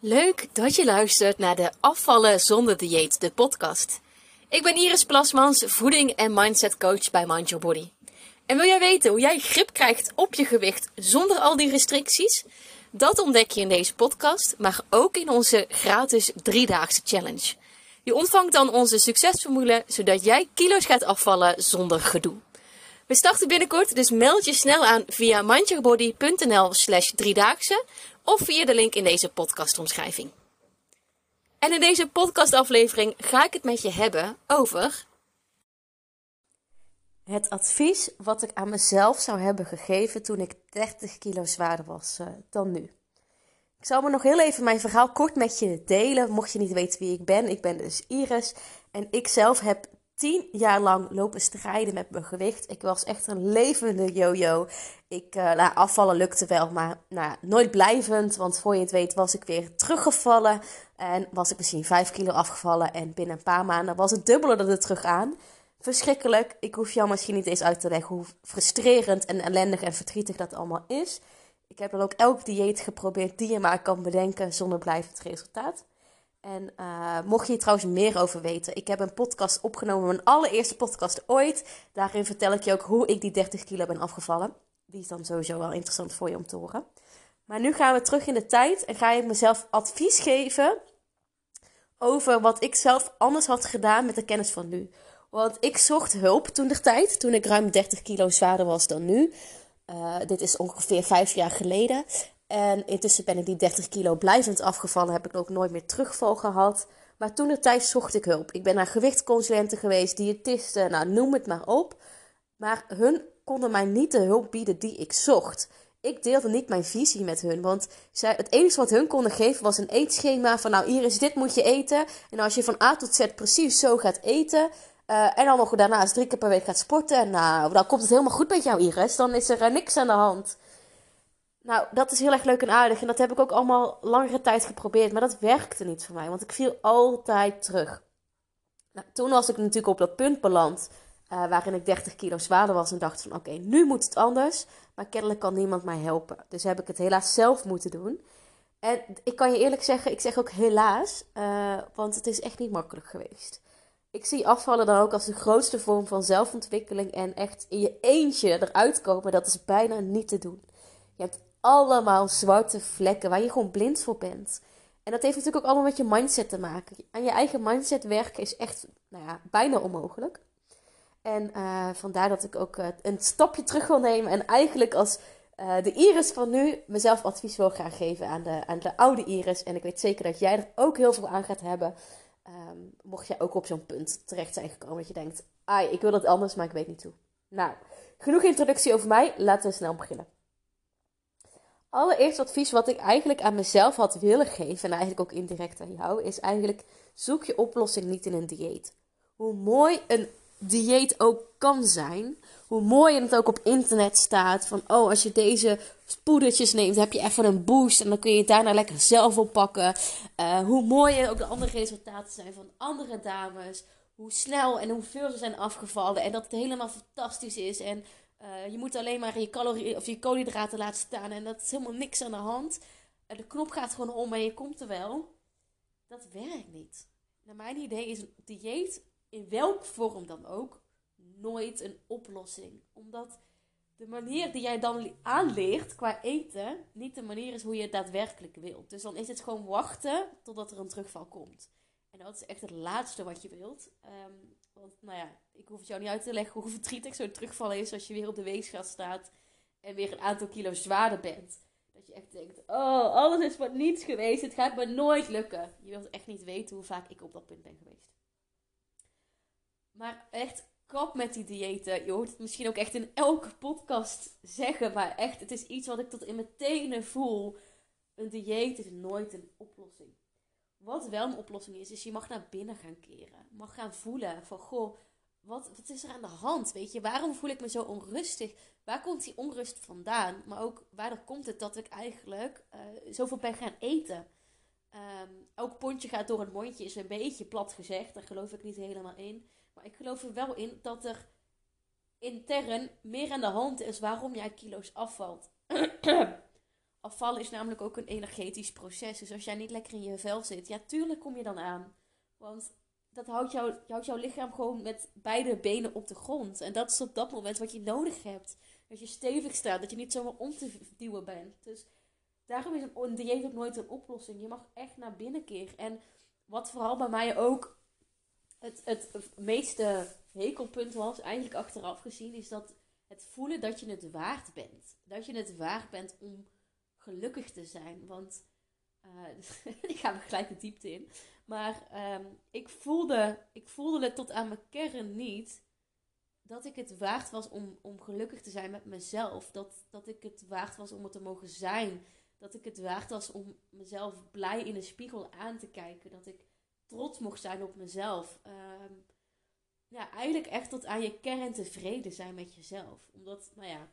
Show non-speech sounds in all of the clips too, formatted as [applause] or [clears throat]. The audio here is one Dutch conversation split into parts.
Leuk dat je luistert naar de Afvallen zonder dieet, de podcast. Ik ben Iris Plasmans, voeding- en mindset coach bij Mind Your Body. En wil jij weten hoe jij grip krijgt op je gewicht zonder al die restricties? Dat ontdek je in deze podcast, maar ook in onze gratis driedaagse challenge. Je ontvangt dan onze succesformule, zodat jij kilo's gaat afvallen zonder gedoe. We starten binnenkort, dus meld je snel aan via mindyourbody.nl slash driedaagse of via de link in deze podcastomschrijving. En in deze podcastaflevering ga ik het met je hebben over... Het advies wat ik aan mezelf zou hebben gegeven toen ik 30 kilo zwaarder was uh, dan nu. Ik zal me nog heel even mijn verhaal kort met je delen, mocht je niet weten wie ik ben. Ik ben dus Iris en ik zelf heb tien jaar lang lopen strijden met mijn gewicht. Ik was echt een levende yo-yo. Ik, uh, nou, afvallen lukte wel, maar nou, nooit blijvend. Want voor je het weet was ik weer teruggevallen. En was ik misschien 5 kilo afgevallen. En binnen een paar maanden was het dubbele er terug aan. Verschrikkelijk. Ik hoef jou misschien niet eens uit te leggen hoe frustrerend en ellendig en verdrietig dat allemaal is. Ik heb dan ook elk dieet geprobeerd die je maar kan bedenken zonder blijvend resultaat. En uh, mocht je hier trouwens meer over weten, ik heb een podcast opgenomen, mijn allereerste podcast ooit. Daarin vertel ik je ook hoe ik die 30 kilo ben afgevallen. Die is dan sowieso wel interessant voor je om te horen. Maar nu gaan we terug in de tijd en ga ik mezelf advies geven over wat ik zelf anders had gedaan met de kennis van nu. Want ik zocht hulp toen de tijd, toen ik ruim 30 kilo zwaarder was dan nu. Uh, dit is ongeveer vijf jaar geleden. En intussen ben ik die 30 kilo blijvend afgevallen. Heb ik ook nooit meer terugval gehad. Maar toen de tijd zocht ik hulp. Ik ben naar gewichtsconsulenten geweest, diëtisten, nou noem het maar op. Maar hun konden mij niet de hulp bieden die ik zocht. Ik deelde niet mijn visie met hun. Want zij, het enige wat hun konden geven was een eetschema van... Nou Iris, dit moet je eten. En als je van A tot Z precies zo gaat eten... Uh, en dan nog daarnaast drie keer per week gaat sporten... Nou, dan komt het helemaal goed met jou Iris. Dan is er uh, niks aan de hand. Nou, dat is heel erg leuk en aardig. En dat heb ik ook allemaal langere tijd geprobeerd. Maar dat werkte niet voor mij. Want ik viel altijd terug. Nou, toen was ik natuurlijk op dat punt beland. Uh, waarin ik 30 kilo zwaarder was. En dacht van oké, nu moet het anders. Maar kennelijk kan niemand mij helpen. Dus heb ik het helaas zelf moeten doen. En ik kan je eerlijk zeggen, ik zeg ook helaas. Uh, want het is echt niet makkelijk geweest. Ik zie afvallen dan ook als de grootste vorm van zelfontwikkeling. En echt in je eentje eruit komen, dat is bijna niet te doen. Je hebt allemaal zwarte vlekken waar je gewoon blind voor bent. En dat heeft natuurlijk ook allemaal met je mindset te maken. Aan je eigen mindset werken is echt nou ja, bijna onmogelijk. En uh, vandaar dat ik ook uh, een stapje terug wil nemen. En eigenlijk als uh, de Iris van nu mezelf advies wil gaan geven aan de, aan de oude Iris. En ik weet zeker dat jij er ook heel veel aan gaat hebben. Um, mocht jij ook op zo'n punt terecht zijn gekomen dat je denkt... Ai, ik wil dat anders, maar ik weet niet hoe. Nou, genoeg introductie over mij. Laten we snel beginnen. Allereerst advies wat ik eigenlijk aan mezelf had willen geven, en eigenlijk ook indirect aan jou, is eigenlijk zoek je oplossing niet in een dieet. Hoe mooi een dieet ook kan zijn, hoe mooi het ook op internet staat, van oh, als je deze poedertjes neemt, heb je even een boost en dan kun je het daarna lekker zelf oppakken. Uh, hoe mooi ook de andere resultaten zijn van andere dames, hoe snel en hoeveel ze zijn afgevallen en dat het helemaal fantastisch is en uh, je moet alleen maar je, calorie, of je koolhydraten laten staan en dat is helemaal niks aan de hand. De knop gaat gewoon om en je komt er wel. Dat werkt niet. Naar mijn idee is een dieet, in welke vorm dan ook, nooit een oplossing. Omdat de manier die jij dan aanleert qua eten, niet de manier is hoe je het daadwerkelijk wilt. Dus dan is het gewoon wachten totdat er een terugval komt. En dat is echt het laatste wat je wilt. Um, want nou ja, ik hoef het jou niet uit te leggen hoe verdrietig zo'n terugvallen is als je weer op de weegschaal staat en weer een aantal kilo zwaarder bent. Dat je echt denkt, oh, alles is wat niets geweest, het gaat me nooit lukken. Je wilt echt niet weten hoe vaak ik op dat punt ben geweest. Maar echt, kap met die diëten. Je hoort het misschien ook echt in elke podcast zeggen, maar echt, het is iets wat ik tot in mijn tenen voel. Een dieet is nooit een oplossing. Wat wel een oplossing is, is je mag naar binnen gaan keren. Mag gaan voelen van, goh, wat, wat is er aan de hand? Weet je, waarom voel ik me zo onrustig? Waar komt die onrust vandaan? Maar ook, waardoor komt het dat ik eigenlijk uh, zoveel ben gaan eten? Um, elk pondje gaat door het mondje, is een beetje plat gezegd. Daar geloof ik niet helemaal in. Maar ik geloof er wel in dat er intern meer aan de hand is waarom jij kilo's afvalt. [clears throat] Afvallen is namelijk ook een energetisch proces. Dus als jij niet lekker in je vel zit, ja, tuurlijk kom je dan aan. Want dat houdt, jou, houdt jouw lichaam gewoon met beide benen op de grond. En dat is op dat moment wat je nodig hebt. Dat je stevig staat, dat je niet zomaar om te duwen bent. Dus daarom is een dieet ook nooit een oplossing. Je mag echt naar binnen keren. En wat vooral bij mij ook het, het meeste hekelpunt was, eigenlijk achteraf gezien, is dat het voelen dat je het waard bent. Dat je het waard bent om gelukkig te zijn. Want uh, [laughs] ik ga er gelijk de diepte in. Maar um, ik, voelde, ik voelde het tot aan mijn kern niet dat ik het waard was om, om gelukkig te zijn met mezelf. Dat, dat ik het waard was om het te mogen zijn. Dat ik het waard was om mezelf blij in de spiegel aan te kijken. Dat ik trots mocht zijn op mezelf. Um, ja, eigenlijk echt tot aan je kern tevreden zijn met jezelf. Omdat, nou ja,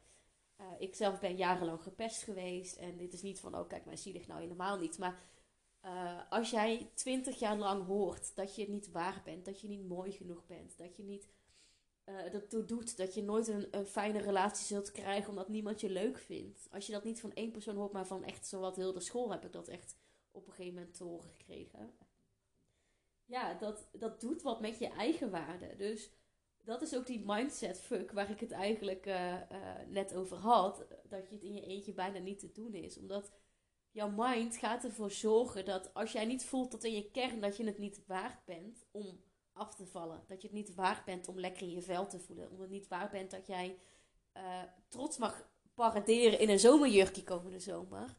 uh, ik zelf ben jarenlang gepest geweest. En dit is niet van, oh kijk, mijn zielig nou helemaal niet. Maar uh, als jij twintig jaar lang hoort dat je niet waar bent, dat je niet mooi genoeg bent, dat je niet uh, dat doet, dat je nooit een, een, fijne relatie zult krijgen omdat niemand je leuk vindt. Als je dat niet van één persoon hoort, maar van echt zowat heel de school heb ik dat echt op een gegeven moment te horen gekregen. Ja, dat, dat doet wat met je eigen waarde. Dus dat is ook die mindset fuck waar ik het eigenlijk uh, uh, net over had. Dat je het in je eentje bijna niet te doen is. Omdat jouw mind gaat ervoor zorgen dat als jij niet voelt tot in je kern dat je het niet waard bent om af te vallen. Dat je het niet waard bent om lekker in je vel te voelen. Omdat het niet waard bent dat jij uh, trots mag paraderen in een zomerjurkje komende zomer.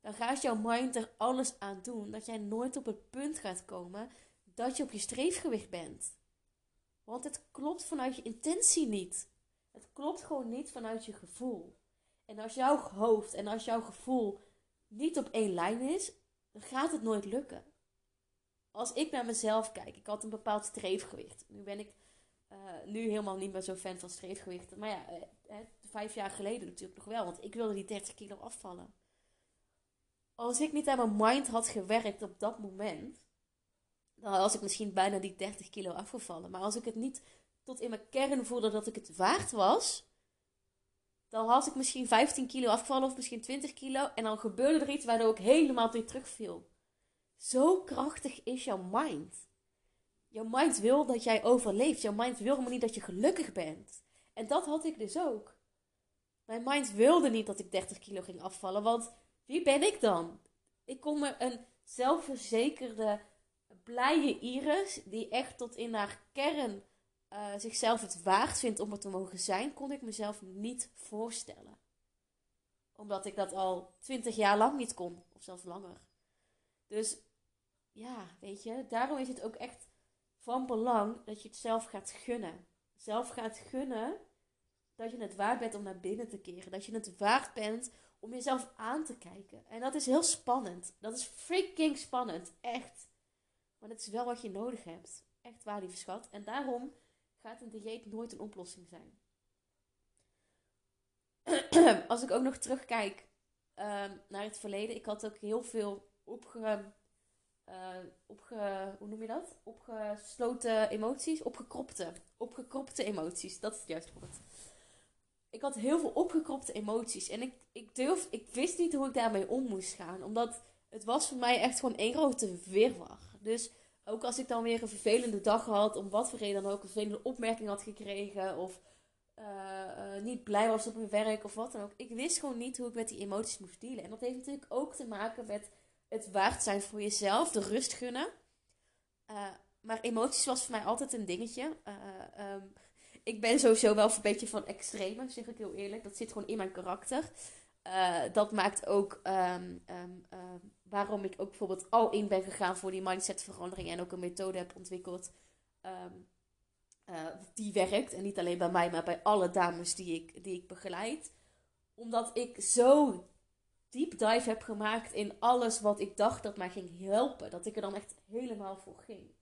Dan gaat jouw mind er alles aan doen dat jij nooit op het punt gaat komen dat je op je streefgewicht bent. Want het klopt vanuit je intentie niet. Het klopt gewoon niet vanuit je gevoel. En als jouw hoofd en als jouw gevoel niet op één lijn is, dan gaat het nooit lukken. Als ik naar mezelf kijk, ik had een bepaald streefgewicht. Nu ben ik uh, nu helemaal niet meer zo fan van streefgewicht. Maar ja, uh, vijf jaar geleden natuurlijk nog wel, want ik wilde die 30 kilo afvallen. Als ik niet aan mijn mind had gewerkt op dat moment, dan was ik misschien bijna die 30 kilo afgevallen. Maar als ik het niet tot in mijn kern voelde dat ik het waard was, dan had ik misschien 15 kilo afgevallen of misschien 20 kilo. En dan gebeurde er iets waardoor ik helemaal weer terugviel. Zo krachtig is jouw mind. Jouw mind wil dat jij overleeft. Jouw mind wil helemaal niet dat je gelukkig bent. En dat had ik dus ook. Mijn mind wilde niet dat ik 30 kilo ging afvallen. Want wie ben ik dan? Ik kon me een zelfverzekerde, blije Iris, die echt tot in haar kern uh, zichzelf het waard vindt om het te mogen zijn, kon ik mezelf niet voorstellen. Omdat ik dat al twintig jaar lang niet kon, of zelfs langer. Dus ja, weet je, daarom is het ook echt van belang dat je het zelf gaat gunnen. Zelf gaat gunnen dat je het waard bent om naar binnen te keren. Dat je het waard bent om jezelf aan te kijken. En dat is heel spannend. Dat is freaking spannend. Echt. Maar dat is wel wat je nodig hebt. Echt waar, lieve schat. En daarom gaat een dieet nooit een oplossing zijn. [clears throat] Als ik ook nog terugkijk um, naar het verleden. Ik had ook heel veel uh, opge, hoe noem je dat? Opgesloten emoties. Opgekropte. Opgekropte emoties. Dat is het juiste woord. Ik had heel veel opgekropte emoties. En ik, ik, durf, ik wist niet hoe ik daarmee om moest gaan. Omdat het was voor mij echt gewoon één grote weerwar. Dus ook als ik dan weer een vervelende dag had, om wat voor reden dan ook, een vervelende opmerking had gekregen, of uh, uh, niet blij was op mijn werk, of wat dan ook. Ik wist gewoon niet hoe ik met die emoties moest dealen. En dat heeft natuurlijk ook te maken met het waard zijn voor jezelf, de rust gunnen. Uh, maar emoties was voor mij altijd een dingetje. Um, ik ben sowieso wel een beetje van extreme, zeg ik heel eerlijk. Dat zit gewoon in mijn karakter. Dat maakt ook um, um, waarom ik ook bijvoorbeeld al in ben gegaan voor die mindsetverandering en ook een methode heb ontwikkeld uh, die werkt. En niet alleen bij mij, maar bij alle dames die ik, die ik begeleid. Omdat ik zo deep dive heb gemaakt in alles wat ik dacht dat mij ging helpen. Dat ik er dan echt helemaal voor ging.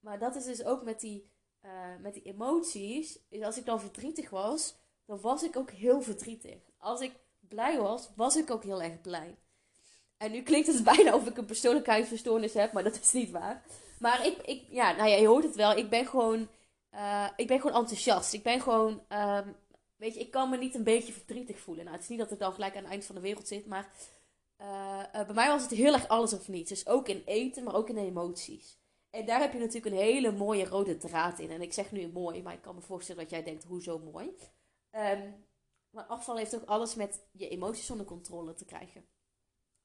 Maar dat is dus ook met die, uh, met die emoties. Als ik dan verdrietig was, dan was ik ook heel verdrietig. Als ik blij was, was ik ook heel erg blij. En nu klinkt het [laughs] bijna of ik een persoonlijkheidsverstoornis heb, maar dat is niet waar. Maar ik, ik ja, nou ja, je hoort het wel. Ik ben gewoon, uh, ik ben gewoon enthousiast. Ik ben gewoon, um, weet je, ik kan me niet een beetje verdrietig voelen. Nou, het is niet dat ik dan gelijk aan het eind van de wereld zit, maar uh, bij mij was het heel erg alles of niets. Dus ook in eten, maar ook in emoties. En daar heb je natuurlijk een hele mooie rode draad in. En ik zeg nu mooi, maar ik kan me voorstellen dat jij denkt, hoezo mooi? Um, maar afval heeft ook alles met je emoties onder controle te krijgen.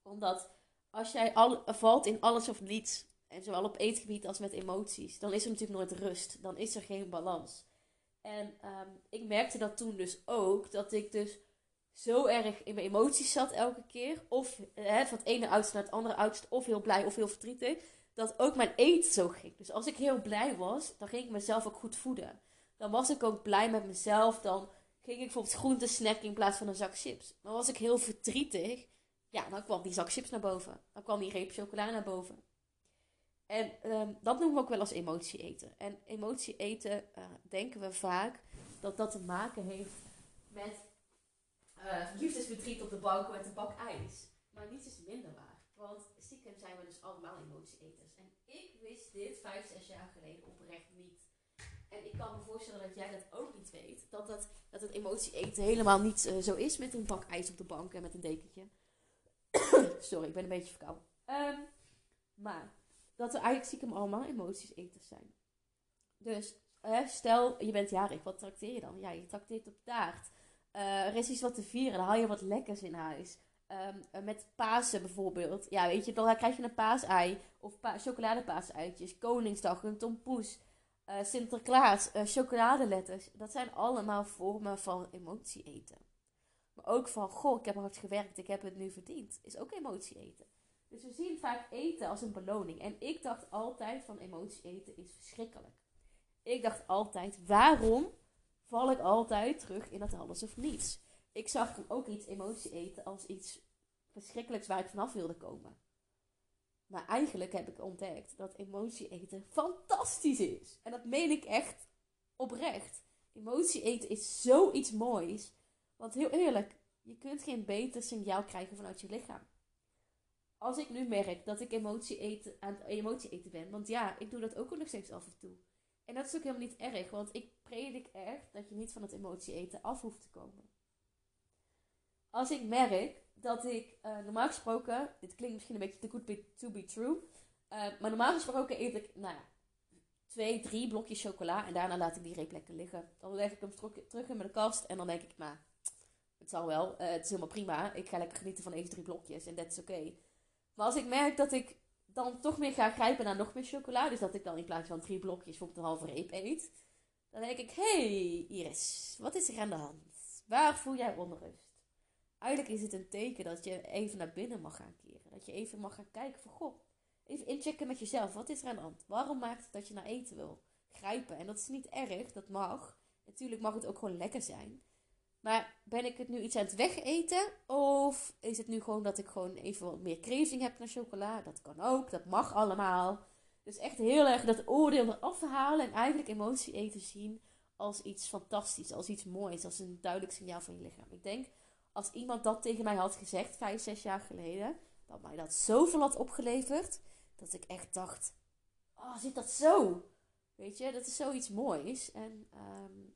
Omdat als jij al, valt in alles of niets, en zowel op eetgebied als met emoties, dan is er natuurlijk nooit rust. Dan is er geen balans. En um, ik merkte dat toen dus ook, dat ik dus zo erg in mijn emoties zat elke keer. Of van het ene uiterste naar het andere uiterste, of heel blij of heel verdrietig. Dat ook mijn eten zo ging. Dus als ik heel blij was, dan ging ik mezelf ook goed voeden. Dan was ik ook blij met mezelf. Dan ging ik bijvoorbeeld groente snacken in plaats van een zak chips. Maar was ik heel verdrietig, ja, dan kwam die zak chips naar boven. Dan kwam die reep chocola naar boven. En um, dat noemen we ook wel als emotie eten. En emotie eten uh, denken we vaak dat dat te maken heeft met uh, liefdesverdriet op de bank met een bak ijs. Maar niets is minder waar. Want stiekem zijn we dus allemaal emotieeters. En ik wist dit vijf, zes jaar geleden oprecht niet. En ik kan me voorstellen dat jij dat ook niet weet. Dat, dat, dat het emotie eten helemaal niet uh, zo is met een bak ijs op de bank en met een dekentje. [coughs] Sorry, ik ben een beetje verkouden. Um, maar dat we eigenlijk stiekem allemaal emoties eters zijn. Dus stel je bent jarig, wat trakteer je dan? Ja, je trakteert op taart. Uh, er is iets wat te vieren, dan haal je wat lekkers in huis. Um, met Pasen bijvoorbeeld. Ja, weet je, dan krijg je een paasei. Of pa chocoladepaasuitjes. Koningsdag, een tompoes. Uh, Sinterklaas, uh, chocoladeletters. Dat zijn allemaal vormen van emotie eten. Maar ook van, goh, ik heb hard gewerkt, ik heb het nu verdiend. Is ook emotie eten. Dus we zien vaak eten als een beloning. En ik dacht altijd van emotie eten is verschrikkelijk. Ik dacht altijd, waarom val ik altijd terug in dat alles of niets? Ik zag ook iets emotie eten als iets verschrikkelijks waar ik vanaf wilde komen. Maar eigenlijk heb ik ontdekt dat emotie eten fantastisch is. En dat meen ik echt oprecht. Emotie eten is zoiets moois. Want heel eerlijk, je kunt geen beter signaal krijgen vanuit je lichaam. Als ik nu merk dat ik emotie eten, aan het emotie eten ben. Want ja, ik doe dat ook nog steeds af en toe. En dat is ook helemaal niet erg. Want ik predik echt dat je niet van het emotie eten af hoeft te komen. Als ik merk dat ik uh, normaal gesproken, dit klinkt misschien een beetje te good to be true, uh, maar normaal gesproken eet ik, nou ja, twee, drie blokjes chocola en daarna laat ik die reep lekker liggen. Dan leg ik hem terug in mijn kast en dan denk ik, nou, het zal wel, uh, het is helemaal prima. Ik ga lekker genieten van deze drie blokjes en dat is oké. Maar als ik merk dat ik dan toch meer ga grijpen naar nog meer chocola, dus dat ik dan in plaats van drie blokjes bijvoorbeeld een halve reep eet, dan denk ik, hey Iris, wat is er aan de hand? Waar voel jij onrust? Eigenlijk is het een teken dat je even naar binnen mag gaan keren. Dat je even mag gaan kijken van, goh, even inchecken met jezelf. Wat is er aan de hand? Waarom maakt het dat je naar eten wil grijpen? En dat is niet erg, dat mag. Natuurlijk mag het ook gewoon lekker zijn. Maar ben ik het nu iets aan het wegeten? Of is het nu gewoon dat ik gewoon even wat meer craving heb naar chocola? Dat kan ook, dat mag allemaal. Dus echt heel erg dat oordeel eraf halen en eigenlijk emotie eten zien als iets fantastisch, als iets moois, als een duidelijk signaal van je lichaam. Ik denk als iemand dat tegen mij had gezegd, vijf, zes jaar geleden, dat mij dat zoveel had opgeleverd, dat ik echt dacht, oh, zit dat zo? Weet je, dat is zoiets moois. En um,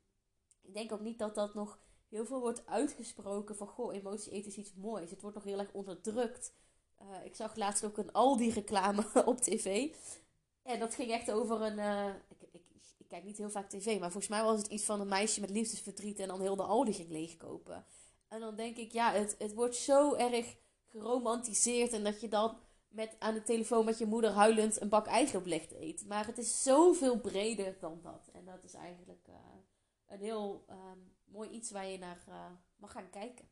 ik denk ook niet dat dat nog heel veel wordt uitgesproken van, goh, emotie eten is iets moois. Het wordt nog heel erg onderdrukt. Uh, ik zag laatst ook een Aldi reclame [laughs] op tv. En dat ging echt over een, uh, ik, ik, ik, kijk niet heel vaak tv, maar volgens mij was het iets van een meisje met liefdesverdriet en dan heel de Aldi ging leegkopen. En dan denk ik, ja, het, het wordt zo erg geromantiseerd. En dat je dan met, aan de telefoon met je moeder huilend een bak licht eet. Maar het is zoveel breder dan dat. En dat is eigenlijk uh, een heel um, mooi iets waar je naar uh, mag gaan kijken.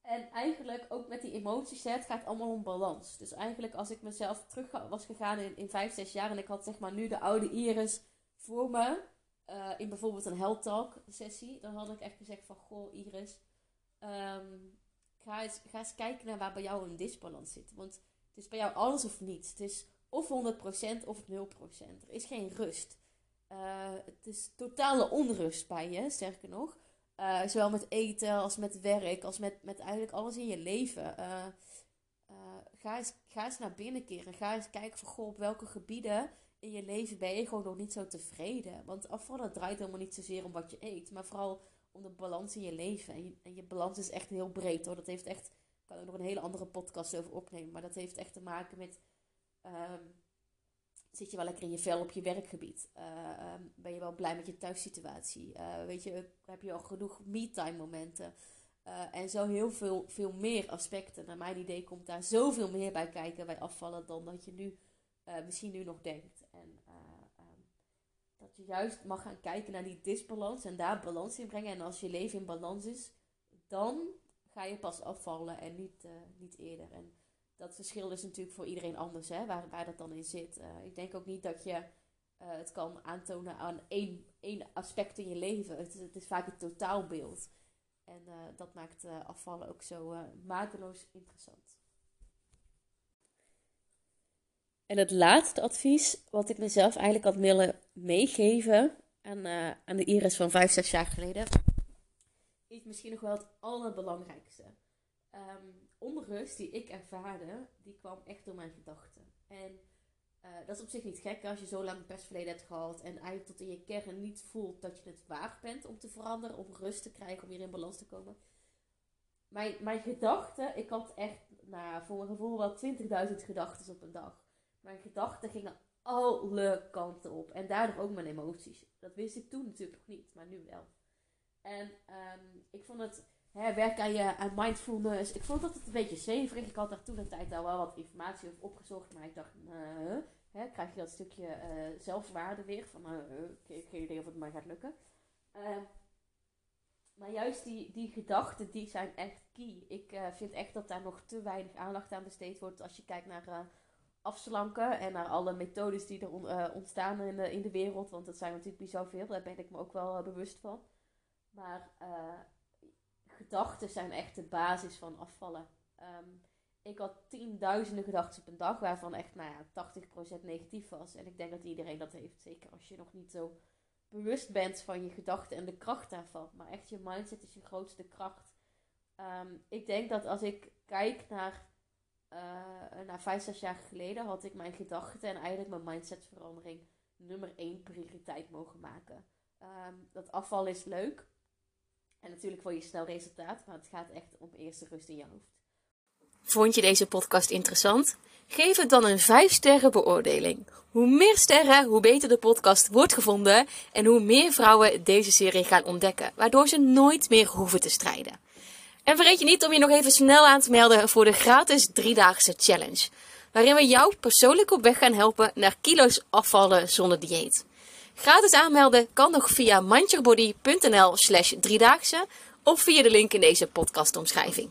En eigenlijk ook met die emoties, het gaat allemaal om balans. Dus eigenlijk als ik mezelf terug was gegaan in, in 5, 6 jaar en ik had zeg maar nu de oude Iris voor me, uh, in bijvoorbeeld een health talk sessie, dan had ik echt gezegd van, goh Iris, um, ga, eens, ga eens kijken naar waar bij jou een disbalans zit. Want het is bij jou alles of niets. Het is of 100% of 0%. Er is geen rust. Uh, het is totale onrust bij je, sterker nog. Uh, zowel met eten als met werk, als met, met eigenlijk alles in je leven. ga, eens, ga eens naar binnen keren. Ga eens kijken van, goh, op welke gebieden in je leven ben je gewoon nog niet zo tevreden. Want afvallen draait helemaal niet zozeer om wat je eet, maar vooral om de balans in je leven. En je, balans is echt heel breed hoor. Dat heeft echt, ik kan er nog een hele andere podcast over opnemen, maar dat heeft echt te maken met. Ehm, zit je wel lekker in je vel op je werkgebied? Uh, ben je wel blij met je thuissituatie? Uh, weet je, heb je al genoeg me-time momenten? Uh, en zo heel veel, veel meer aspecten. Naar mijn idee komt daar zoveel meer bij kijken bij afvallen dan dat je nu misschien nu nog denkt. En um, dat je juist mag gaan kijken naar die disbalans en daar balans in brengen. En als je leven in balans is, dan ga je pas afvallen en niet, niet eerder. En dat verschil is natuurlijk voor iedereen anders, hè, waar, waar dat dan in zit. Ik denk ook niet dat je het kan aantonen aan één, één aspect in je leven. Het, het is vaak het totaalbeeld. En dat maakt afvallen ook zo mateloos interessant. En het laatste advies wat ik mezelf eigenlijk had willen meegeven aan, aan de Iris van vijf, zes jaar geleden, is misschien nog wel het allerbelangrijkste. Um, onrust die ik ervaarde, die kwam echt door mijn gedachten. En uh, dat is op zich niet gek als je zo lang persverleden hebt gehad en eigenlijk tot in je kern niet voelt dat je het waard bent om te veranderen, om rust te krijgen, om weer in balans te komen. Mijn, mijn gedachten, ik had echt, nou, voor mijn gevoel wel 20.000 gedachten op een dag. Mijn gedachten gingen alle kanten op en daardoor ook mijn emoties. Dat wist ik toen natuurlijk nog niet, maar nu wel. En um, ik vond het hè, werk aan je aan mindfulness. Ik vond dat het een beetje zeverig. Ik had daar toen een tijd al wel wat informatie over opgezocht. Maar ik dacht, hè, krijg je dat stukje uh, zelfwaarde weer. Van, uh, geen idee of het mij gaat lukken. Ehm, maar juist die, die gedachten, die zijn echt key. Ik vind echt dat daar nog te weinig aandacht aan besteed wordt. Als je kijkt naar afslanken en naar alle methodes die er ontstaan in de, in de wereld. Want dat zijn natuurlijk bizar veel. Daar ben ik me ook wel bewust van. Maar gedachten zijn echt de basis van afvallen. Ehm, ik had tienduizenden gedachten op een dag, waarvan echt nou ja, 80% negatief was. En ik denk dat iedereen dat heeft. Zeker als je nog niet zo bewust bent van je gedachten en de kracht daarvan. Maar echt, je mindset is je grootste kracht. Ehm, ik denk dat als ik kijk naar, uh, naar vijf, zes jaar geleden, had ik mijn gedachten en eigenlijk mijn mindsetverandering nummer één prioriteit mogen maken. Ehm, dat afval is leuk. En natuurlijk wil je snel resultaat, maar het gaat echt om eerste rust in je hoofd. Vond je deze podcast interessant? Geef het dan een 5 sterren beoordeling. Hoe meer sterren, hoe beter de podcast wordt gevonden en hoe meer vrouwen deze serie gaan ontdekken, waardoor ze nooit meer hoeven te strijden. En vergeet je niet om je nog even snel aan te melden voor de gratis driedaagse challenge, waarin we jou persoonlijk op weg gaan helpen naar kilo's afvallen zonder dieet. Gratis aanmelden kan nog via mindyourbody.nl slash driedaagse of via de link in deze podcastomschrijving.